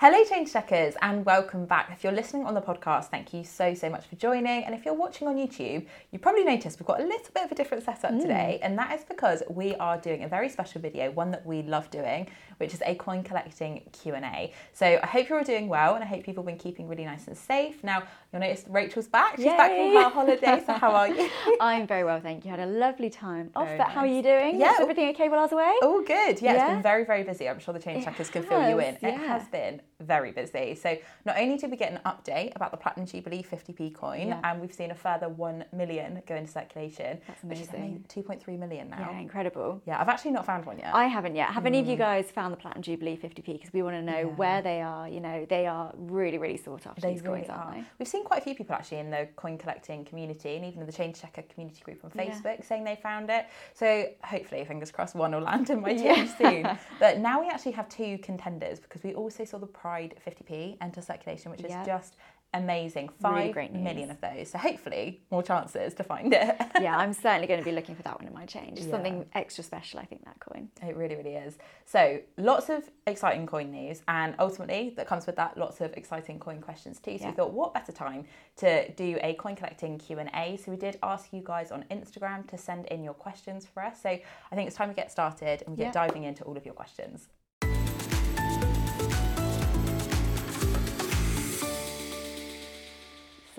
Hello, change checkers, and welcome back. If you're listening on the podcast, thank you so, so much for joining. And if you're watching on YouTube, you probably noticed we've got a little bit of a different setup hmm. today, and that is because we are doing a very special video, one that we love doing, which is a coin collecting Q&A. So I hope you're all doing well, and I hope people have been keeping really nice and safe. Now, you'll notice Rachel's back. She's back from her holiday, so how are you? I'm very well, thank you. Had a lovely time off. Very But how are you doing? Yeah. Is everything okay while I was away? All good. Yeah, it's been very, very busy. I'm sure the change checkers can fill you in. has, It has been very busy. So not only did we get an update about the Platinum Jubilee 50p coin, Yeah. and we've seen a further 1 million go into circulation, That's which is amazing. 2.3 million now. Yeah, incredible. Yeah, I've actually not found one yet. I haven't yet. Have any of you Mm. guys found the Platinum Jubilee 50p? Because we want to know where they are. You know, they are really, really sought after, They these really coins, are. aren't they? We've seen quite a few people actually in the coin collecting community and even in the Change Checker community group on Yeah. Facebook saying they found it. So hopefully, fingers crossed, one will land in my Yeah. change soon. But now we actually have two contenders because we also saw the Pride 50p enter circulation, which is Yeah. just amazing. Really Five great million of those. So hopefully, more chances to find it. yeah, I'm certainly going to be looking for that one in my change. Yeah. Something extra special, I think, that coin. It really, really is. So, lots of exciting coin news, and ultimately, that comes with that lots of exciting coin questions too. So, we thought, what better time to do a coin collecting Q and A? So, we did ask you guys on Instagram to send in your questions for us. So, I think it's time to get started and we get Yeah. diving into all of your questions.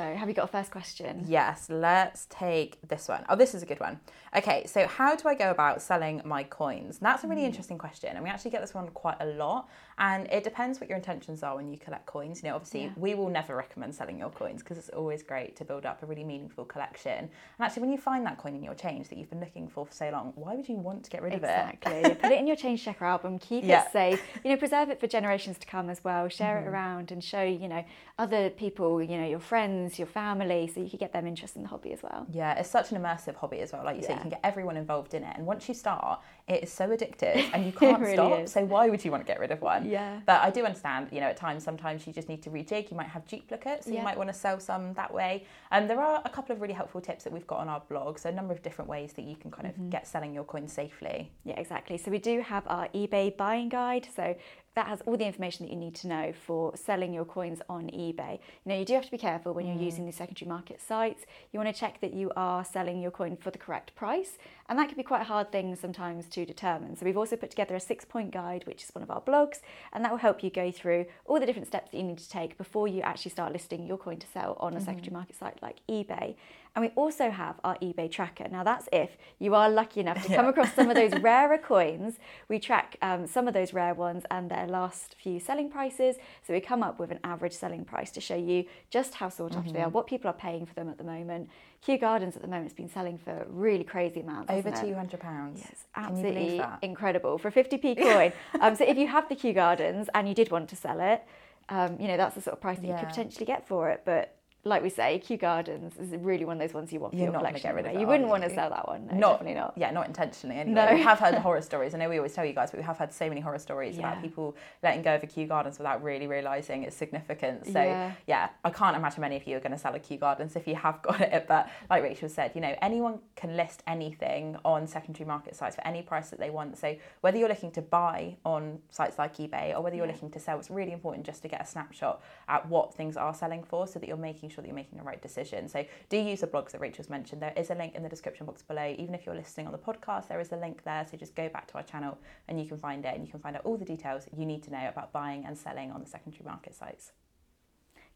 So, have you got a first question? Yes, let's take this one. Oh, this is a good one. Okay, so how do I go about selling my coins? And that's a really hmm. interesting question, and we actually get this one quite a lot. And it depends what your intentions are when you collect coins. You know, obviously, Yeah. we will never recommend selling your coins because it's always great to build up a really meaningful collection. And actually, when you find that coin in your change that you've been looking for for so long, why would you want to get rid of it? Exactly. Put it in your change checker album, keep Yeah. it safe. You know, preserve it for generations to come as well. Share Mm-hmm. it around and show, you know, other people, you know, your friends, your family, so you could get them interested in the hobby as well. Yeah, it's such an immersive hobby as well. Like you say, you can get everyone involved in it. And once you start, it is so addictive and you can't really stop. is. So why would you want to get rid of one? Yeah. But I do understand, you know, at times sometimes you just need to rejig. You might have duplicates, so you might want to sell some that way. And there are a couple of really helpful tips that we've got on our blog. So a number of different ways that you can kind of Mm-hmm. get selling your coins safely. Yeah, exactly. So we do have our eBay buying guide. So that has all the information that you need to know for selling your coins on eBay. You know, you do have to be careful when you're mm. using these secondary market sites. You want to check that you are selling your coin for the correct price, and that can be quite a hard thing sometimes to determine. So we've also put together a six-point guide, which is one of our blogs, and that will help you go through all the different steps that you need to take before you actually start listing your coin to sell on a mm-hmm. secondary market site like eBay. And we also have our eBay tracker. Now, that's if you are lucky enough to come across some of those rarer coins. We track um, some of those rare ones and their last few selling prices. So we come up with an average selling price to show you just how sought after they are, what people are paying for them at the moment. Kew Gardens at the moment has been selling for really crazy amounts. Over two hundred pounds. Yes, absolutely incredible for a 50p coin. um, so if you have the Kew Gardens and you did want to sell it, um, you know that's the sort of price that you could potentially get for it. But like we say, Kew Gardens is really one of those ones you want for You're your not gonna collection. get rid of it, You are wouldn't want to sell that one. No, not definitely not. Yeah, not intentionally anyway. No. We have heard horror stories. I know we always tell you guys, but we have had so many horror stories about Yeah. people letting go of a Kew Gardens without really realising its significance. So yeah. Yeah. I can't imagine many of you are going to sell a Kew Gardens if you have got it. But like Rachel said, you know, anyone can list anything on secondary market sites for any price that they want. So whether you're looking to buy on sites like eBay or whether you're looking to sell, it's really important just to get a snapshot at what things are selling for so that you're making sure that you're making the right decision. So do use the blogs that Rachel's mentioned. There is a link in the description box below. Even if you're listening on the podcast, there is a link there. So just go back to our channel and you can find it and you can find out all the details you need to know about buying and selling on the secondary market sites.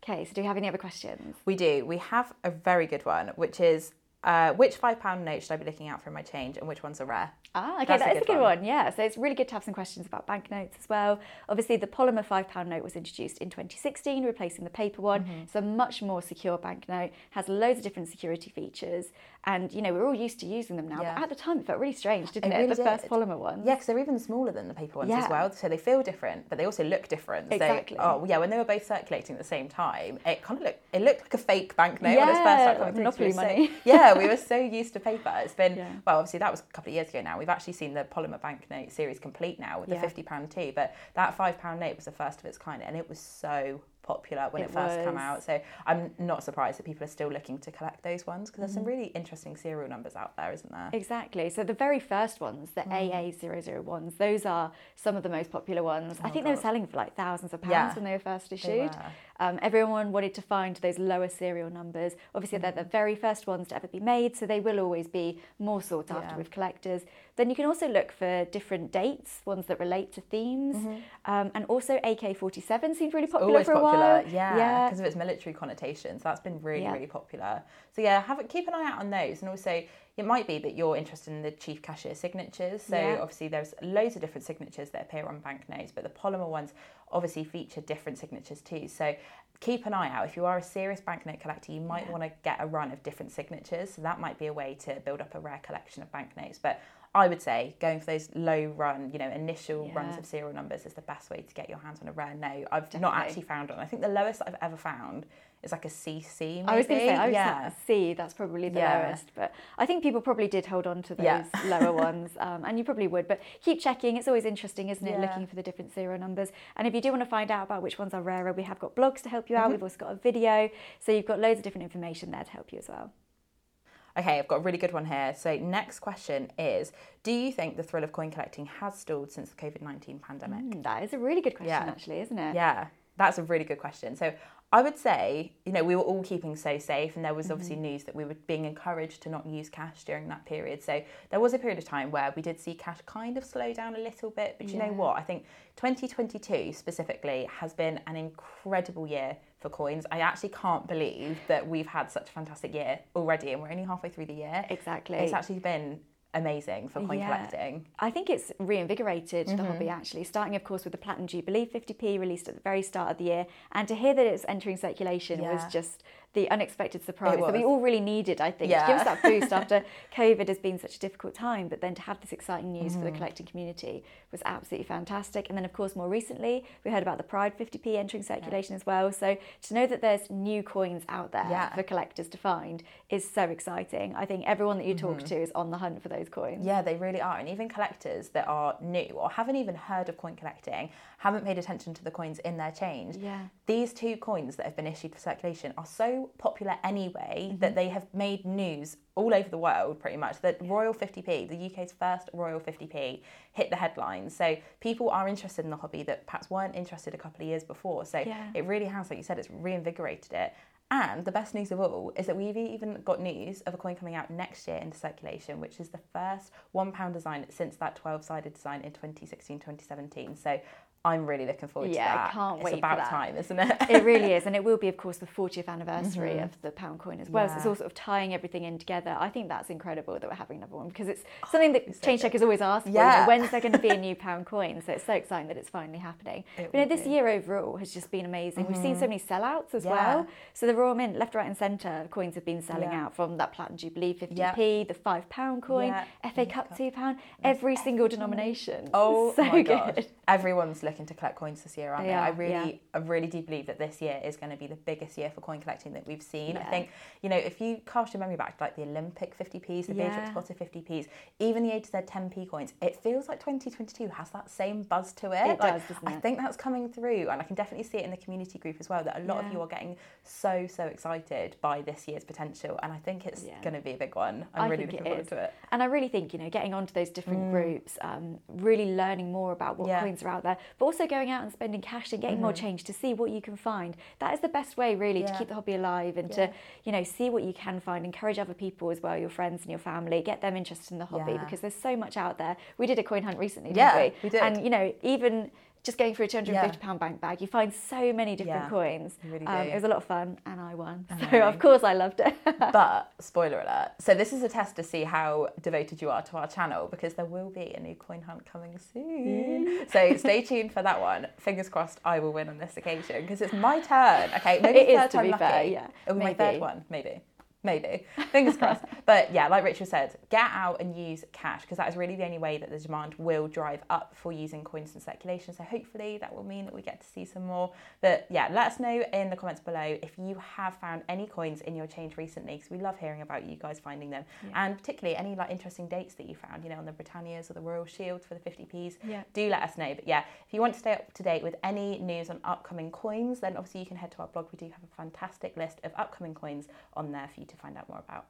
Okay, so do you have any other questions? We do. We have a very good one, which is uh, which £5 note should I be looking out for in my change and which ones are rare? Ah, okay, That's a that is good a good one. one. Yeah, so it's really good to have some questions about banknotes as well. Obviously, the polymer £5 note was introduced in 2016, replacing the paper one. Mm-hmm. It's a much more secure banknote, has loads of different security features, and you know we're all used to using them now. Yeah. But at the time, it felt really strange, didn't It it? really the first polymer ones. Yeah, because they're even smaller than the paper ones as well. So they feel different, but they also look different. So, Exactly. oh, yeah, when they were both circulating at the same time, it kind of looked, it looked like a fake banknote when it was first Yeah, started coming through. Monopoly money. So, yeah, we were so used to paper. It's been, Yeah. well, obviously that was a couple of years ago now. We've actually seen the polymer banknote series complete now with Yeah. the £50 too. But that £5 note was the first of its kind and it was so popular when it, It first came out. So I'm not surprised that people are still looking to collect those ones because there's Mm-hmm. some really interesting serial numbers out there, isn't there? Exactly. So the very first ones, the Mm. AA001s, those are some of the most popular ones. I Oh, think they were selling for like thousands of pounds Yeah. when they were first issued. were. Um, everyone wanted to find those lower serial numbers. Obviously, they're the very first ones to ever be made, so they will always be more sought after Yeah. with collectors. Then you can also look for different dates, ones that relate to themes, um, and also AK-47 seemed really popular Always for a popular, while. yeah, because of its military connotations. That's been really, Yeah. really popular. So yeah, have a, keep an eye out on those, and also it might be that you're interested in the chief cashier signatures. So Yeah. obviously there's loads of different signatures that appear on banknotes, but the polymer ones obviously feature different signatures too. So keep an eye out. If you are a serious banknote collector, you might Yeah. want to get a run of different signatures. So that might be a way to build up a rare collection of banknotes. But I would say going for those low run, you know, initial runs of serial numbers is the best way to get your hands on a rare note. I've not actually found one. I think the lowest I've ever found is like a CC. Maybe. I was going to say, I was yeah. C, that's probably the Yeah. lowest. But I think people probably did hold on to those Yeah. lower ones, um, and you probably would. But keep checking, it's always interesting, isn't it, looking for the different serial numbers. And if you do want to find out about which ones are rarer, we have got blogs to help you out, Mm-hmm. we've also got a video. So you've got loads of different information there to help you as well. Okay, I've got a really good one here. So next question is: Do you think the thrill of coin collecting has stalled since the COVID nineteen pandemic? Mm, that is a really good question, Yeah. actually, isn't it? Yeah, that's a really good question. So I would say, you know, we were all keeping so safe, and there was obviously mm-hmm. news that we were being encouraged to not use cash during that period. So there was a period of time where we did see cash kind of slow down a little bit. But you know what? I think 2022 specifically has been an incredible year for coins. I actually can't believe that we've had such a fantastic year already, and we're only halfway through the year. Exactly. It's actually been amazing for coin Yeah. collecting. I think it's reinvigorated the Mm-hmm. hobby actually, starting of course with the Platinum Jubilee 50p released at the very start of the year, and to hear that it's entering circulation Yeah. was just the unexpected surprise that we all really needed. I think to give us that boost after COVID has been such a difficult time, but then to have this exciting news Mm-hmm. for the collecting community was absolutely fantastic. And then of course more recently we heard about the Pride 50p entering circulation as well. So to know that there's new coins out there Yeah. for collectors to find is so exciting. I think everyone that you talk Mm-hmm. to is on the hunt for those coins. Yeah, they really are. And even collectors that are new or haven't even heard of coin collecting, haven't paid attention to the coins in their change. Yeah. These two coins that have been issued for circulation are so popular anyway Mm-hmm. that they have made news all over the world pretty much. The Royal 50p, the UK's first Royal 50p, hit the headlines. So people are interested in the hobby that perhaps weren't interested a couple of years before. So Yeah. it really has, like you said, it's reinvigorated it. And the best news of all is that we've even got news of a coin coming out next year into circulation, which is the first £1 design since that 12 sided design in 2016 2017. So I'm really looking forward Yeah, to I that. can't it's wait for about that. time, isn't it? it really is, and it will be, of course, the 40th anniversary of the pound coin as well. So it's Mm-hmm. All sort of tying everything in together. I think that's incredible that we're having another one because it's something that it's so Change Checkers always ask for. you know, Yeah. when's there going to be a new pound coin? So it's so exciting that it's finally happening. It But you know, this be. year overall has just been amazing. We've seen so many sellouts as Yeah. well. So the Royal Mint, left, right, and centre coins have been selling Yeah. out from that Platinum Jubilee 50p, Yeah. the five pound coin, Yeah. FA Cup two pound, every single denomination. Oh so my good. god! Everyone's looking to collect coins this year, aren't They they? I really, yeah. I really do believe that this year is going to be the biggest year for coin collecting that we've seen. I think, you know, if you cast your memory back to like the Olympic 50p's, the Beatrix Potter 50p's, even the A to Z 10p coins, it feels like 2022 has that same buzz to it. It Like, does, doesn't I it? think that's coming through, and I can definitely see it in the community group as well. That a lot of you are getting so, so excited by this year's potential, and I think it's Yeah. going to be a big one. I'm I really looking forward is. to it. And I really think, you know, getting onto those different groups, um, really learning more about what Mm. Yeah. coins are out there, but also going out and spending cash and getting more change to see what you can find. That is the best way, really, to Mm-hmm. Keep the hobby alive and Yeah. to, you know, see what you can find, encourage other people as well, your friends and your family, get them interested in the hobby Yeah. because there's so much out there. We did a coin hunt recently, didn't Yeah, we? we did. And, you know, even just going through a £250 bank bag, you find so many different Yeah, coins. really Um, it was a lot of fun and I won. I So, know. of course, I loved it. but spoiler alert so this is a test to see how devoted you are to our channel because there will be a new coin hunt coming soon so stay tuned for that one fingers crossed i will win on this occasion because it's my turn okay maybe It is, third to time lucky fair, yeah. it'll be my third one maybe Maybe. Fingers crossed. But yeah, like Rachel said, get out and use cash because that is really the only way that the demand will drive up for using coins in circulation. So hopefully that will mean that we get to see some more. But yeah, let us know in the comments below if you have found any coins in your change recently because we love hearing about you guys finding them yeah. and particularly any like interesting dates that you found, you know, on the Britannias or the Royal Shields for the 50p's. Yeah. Do let us know. But yeah, if you want to stay up to date with any news on upcoming coins, then obviously you can head to our blog. We do have a fantastic list of upcoming coins on there for you to to find out more about.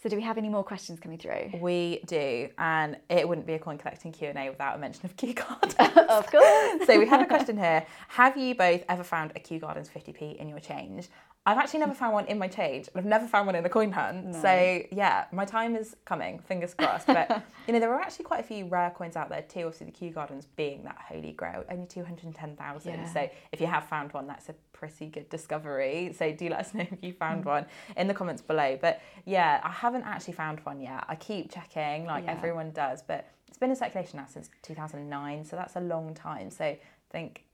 So do we have any more questions coming through? We do, and it wouldn't be a coin collecting Q&A without a mention of Kew Gardens. of course. so we have a question here. Have you both ever found a Kew Gardens 50p in your change? I've actually never found one in my change. And I've never found one in a coin hunt. No. So yeah, my time is coming. Fingers crossed. But you know, there are actually quite a few rare coins out there too. Obviously, the Kew Gardens being that holy grail, only two hundred ten thousand. Yeah. So if you have found one, that's a pretty good discovery. So do let us know if you found mm. one in the comments below. But yeah, I haven't actually found one yet. I keep checking, like yeah. everyone does. But it's been in circulation now since two thousand nine, so that's a long time. So I think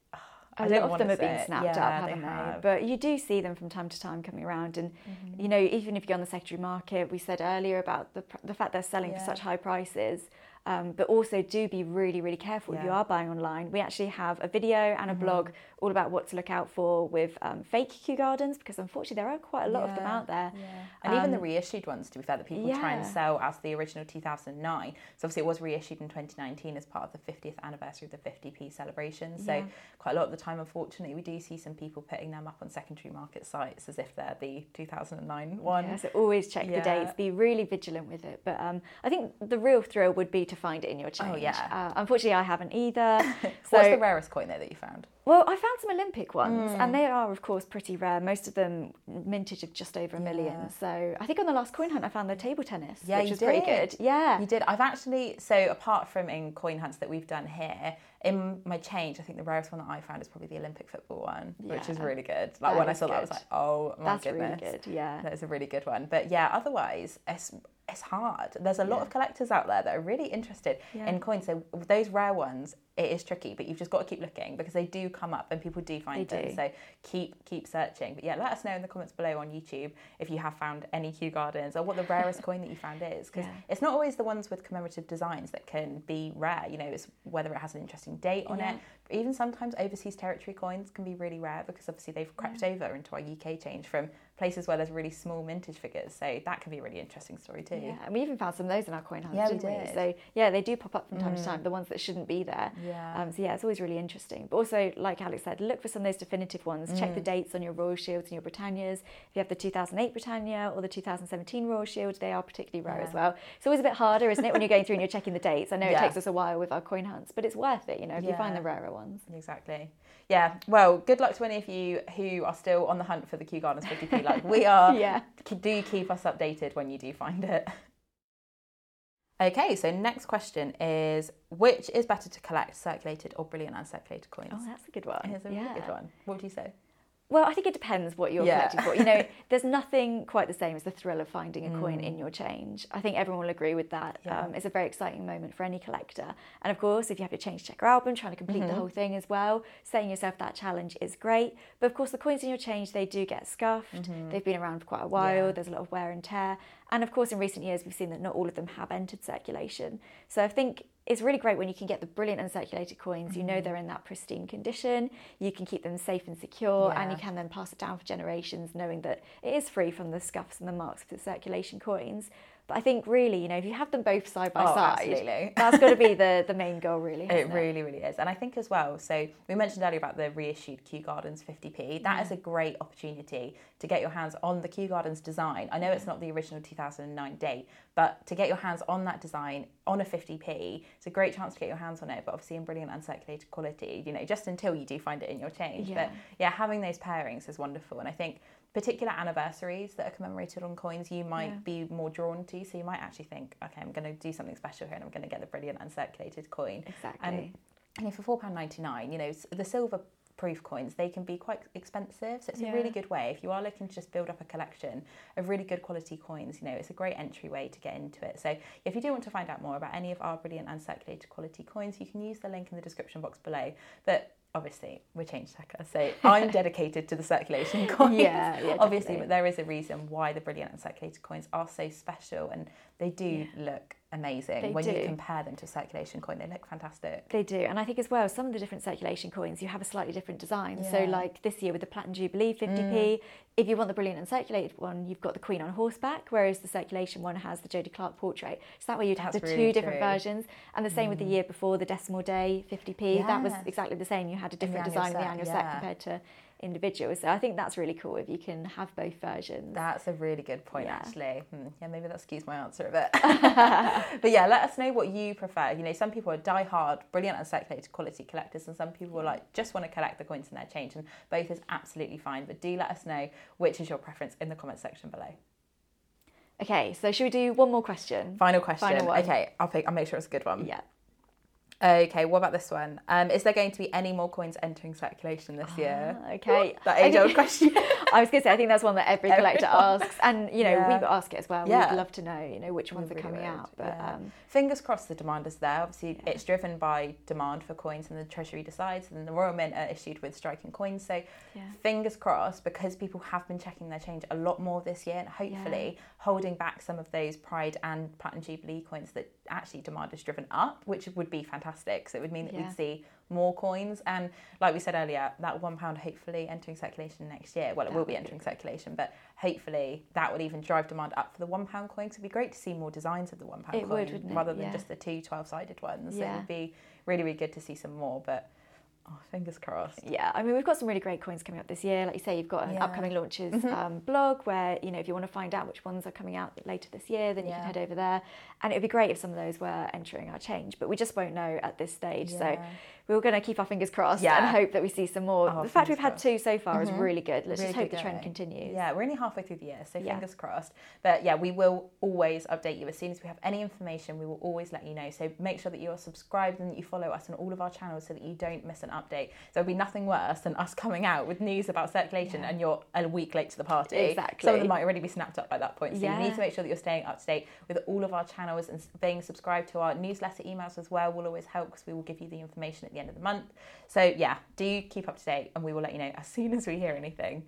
a lot of them have been snapped yeah, up, haven't they? Have. But you do see them from time to time coming around, and mm-hmm. you know, even if you're on the secondary market, we said earlier about the the fact they're selling yeah. for such high prices. Um, but also do be really, really careful yeah. if you are buying online. We actually have a video and a mm-hmm. blog all about what to look out for with um, fake Kew Gardens because unfortunately there are quite a lot yeah. of them out there. Yeah. And um, even the um, reissued ones, to be fair, that people try and sell as the original 2009. So obviously it was reissued in 2019 as part of the 50th anniversary of the 50p celebration. So quite a lot of the time, unfortunately, we do see some people putting them up on secondary market sites as if they're the 2009 one. So always check the dates, be really vigilant with it. But um, I think the real thrill would be to find it in your change. Oh yeah. Uh, unfortunately, I haven't either. so, What's the rarest coin there that you found? Well, I found some Olympic ones, mm. and they are, of course, pretty rare. Most of them mintage of just over a yeah. million. So I think on the last coin hunt, I found the table tennis, yeah, which was did. pretty good. Yeah, you did. I've actually so apart from in coin hunts that we've done here, in my change, I think the rarest one that I found is probably the Olympic football one, yeah. which is really good. Like that when I saw good. that, I was like, oh my That's goodness, really good. Yeah, that is a really good one. But yeah, otherwise, it's it's hard. There's a lot yeah. of collectors out there that are really interested yeah. in coins. So those rare ones, it is tricky, but you've just got to keep looking because they do come up and people do find they them. Do. So keep keep searching. But yeah, let us know in the comments below on YouTube if you have found any Kew Gardens or what the rarest coin that you found is. Because yeah. it's not always the ones with commemorative designs that can be rare. You know, it's whether it has an interesting date on it. Even sometimes overseas territory coins can be really rare because obviously they've crept over into our UK change from places where there's really small mintage figures. So that can be a really interesting story too. Yeah, and we even found some of those in our coin hunts, yeah, didn't we, did. we? So yeah, they do pop up from time mm. to time, the ones that shouldn't be there. Yeah. Um, so yeah, it's always really interesting. But also, like Alex said, look for some of those definitive ones. Mm. Check the mm. dates on your Royal Shields and your Britannias. If you have the 2008 Britannia or the 2017 Royal Shield, they are particularly rare yeah. as well. It's always a bit harder, isn't it, when you're going through and you're checking the dates? I know yeah. it takes us a while with our coin hunts, but it's worth it, you know, if you find the rarer ones. Exactly. Yeah, well, good luck to any of you who are still on the hunt for the Kew Gardens 50p. Like we are. yeah. Do keep us updated when you do find it. Okay, so next question is which is better to collect, circulated or brilliant uncirculated coins? Oh, that's a good one. It's a yeah. really good one. What would you say? Well, I think it depends what you're yeah. collecting for. You know, there's nothing quite the same as the thrill of finding a mm. coin in your change. I think everyone will agree with that. Yeah. Um, it's a very exciting moment for any collector. And of course, if you have your change checker album, trying to complete mm-hmm. the whole thing as well, setting yourself that challenge is great. But of course, the coins in your change, they do get scuffed. Mm-hmm. They've been around for quite a while. Yeah. There's a lot of wear and tear. And of course, in recent years, we've seen that not all of them have entered circulation. So I think it's really great when you can get the brilliant uncirculated coins. Mm-hmm. You know mm-hmm. they're in that pristine condition. You can keep them safe and secure, yeah. and you can then pass it down for generations, knowing that it is free from the scuffs and the marks of the circulation coins. But I think really, you know, if you have them both side by oh, side, absolutely. that's got to be the, the main goal, really. It really, really is. And I think as well, so we mentioned earlier about the reissued Kew Gardens 50p. That yeah. is a great opportunity to get your hands on the Kew Gardens design. I know it's not the original 2009 date, but to get your hands on that design on a 50p, it's a great chance to get your hands on it, but obviously in brilliant uncirculated quality, you know, just until you do find it in your change. Yeah. But yeah, having those pairings is wonderful. And I think particular anniversaries that are commemorated on coins you might yeah. be more drawn to. So you might actually think, okay, I'm going to do something special here and I'm going to get the brilliant uncirculated coin. Exactly. And, and for £4.99, you know, the silver proof coins, they can be quite expensive. So it's yeah. a really good way. If you are looking to just build up a collection of really good quality coins, you know, it's a great entryway to get into it. So if you do want to find out more about any of our brilliant uncirculated quality coins, you can use the link in the description box below. But obviously we're change checker, so I'm dedicated to the circulation coins. Yeah, yeah, obviously, definitely. but there is a reason why the brilliant uncirculated coins are so special, and they do look amazing They when you compare them to a circulation coin. They look fantastic. They do, and I think as well, some of the different circulation coins you have a slightly different design. So, Yeah. Mm. like this year with the Platinum Jubilee 50p, if you want the brilliant uncirculated one, you've got the Queen on horseback, whereas the circulation one has the Jody Clark portrait. So that way you'd have That's the two really different true. Mm. versions. And the same with the year before, the Decimal Day 50p. That was exactly the same. You had a different design in the set, annual yeah. set compared to individuals. So I think that's really cool if you can have both versions. That's a really good point, Yeah. actually. Hmm, yeah, maybe that skews my answer a bit. but yeah, let us know what you prefer. You know, some people are die-hard, brilliant uncirculated quality collectors, and some people are like just want to collect the coins and their change, and both is absolutely fine. But do let us know which is your preference in the comment section below. Okay, so should we do one more question? Final question. Final one. Okay, I'll pick. I'll make sure it's a good one. Yeah. Okay, what about this one? Um, is there going to be any more coins entering circulation this year? Ah, okay. That age-old question. I was going to say, I think that's one that every collector asks, and you know, Yeah. we ask it as well. Yeah. We'd love to know, you know, which ones We are coming would, out. But yeah. um, Fingers crossed the demand is there. Obviously, Yeah. it's driven by demand for coins, and the Treasury decides, and the Royal Mint are issued with striking coins. So, fingers crossed, because people have been checking their change a lot more this year, and hopefully holding back some of those Pride and Platinum Jubilee coins that actually demand is driven up, which would be fantastic. So, it would mean that Yeah. we'd see more coins. And, like we said earlier, that one pound hopefully entering circulation next year. Well, it That will be be entering circulation, but hopefully that would even drive demand up for the one pound coins. It'd be great to see more designs of the one pound coin would, rather than Yeah. just the two 12 sided ones. So it would be really, really good to see some more. But oh, fingers crossed. yeah, I mean, we've got some really great coins coming up this year. Like you say, you've got an Yeah. upcoming launches Mhm. um, blog where you know if you want to find out which ones are coming out later this year, then you Yeah. can head over there. And it would be great if some of those were entering our change, but we just won't know at this stage. So Yeah. we're going to keep our fingers crossed and hope that we see some more. Oh, the fact we've had two so far is Mhm. really good. Let's Really just hope the trend going. continues. Yeah, we're only halfway through the year, so fingers crossed. But yeah, we will always update you as soon as we have any information. We will always let you know. So make sure that you are subscribed and that you follow us on all of our channels so that you don't miss an update. There'll be nothing worse than us coming out with news about circulation Yeah. and you're a week late to the party. Exactly. Some of them might already be snapped up by that point. So you need to make sure that you're staying up to date with all of our channels and being subscribed to our newsletter emails as well will always help because we will give you the information at the end of the month. So yeah, do keep up to date and we will let you know as soon as we hear anything.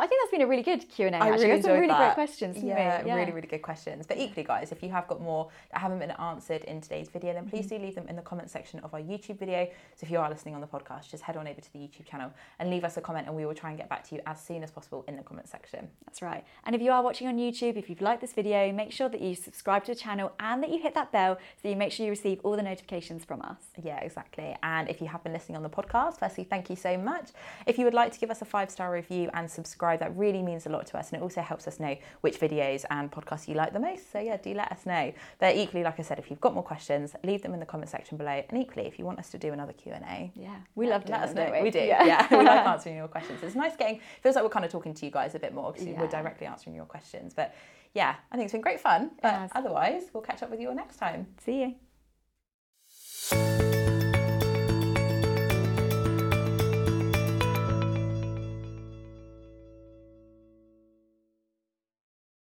You know, what, I think that's been a really good Q and A. I Actually, really some really that. great questions. didn't Yeah, really, really good questions. But equally, guys, if you have got more that haven't been answered in today's video, then Mm-hmm. please do leave them in the comment section of our YouTube video. So if you are listening on the podcast, just head on over to the YouTube channel and leave us a comment, and we will try and get back to you as soon as possible in the comment section. That's right. And if you are watching on YouTube, if you've liked this video, make sure that you subscribe to the channel and that you hit that bell so you make sure you receive all the notifications from us. Yeah, exactly. And if you have been listening on the podcast, firstly, thank you so much. If you would like to give us a five star review and subscribe, that really means a lot to us, and it also helps us know which videos and podcasts you like the most. So yeah, do let us know. But equally, like I said, if you've got more questions, leave them in the comment section below. And equally, if you want us to do another Q and A, Yeah, we love doing let us know. don't We do. Yeah. Yeah, we like answering your questions. It's nice getting. Feels like we're kind of talking to you guys a bit more because we're directly answering your questions. But yeah, I think it's been great fun. But otherwise, we'll catch up with you all next time. See you.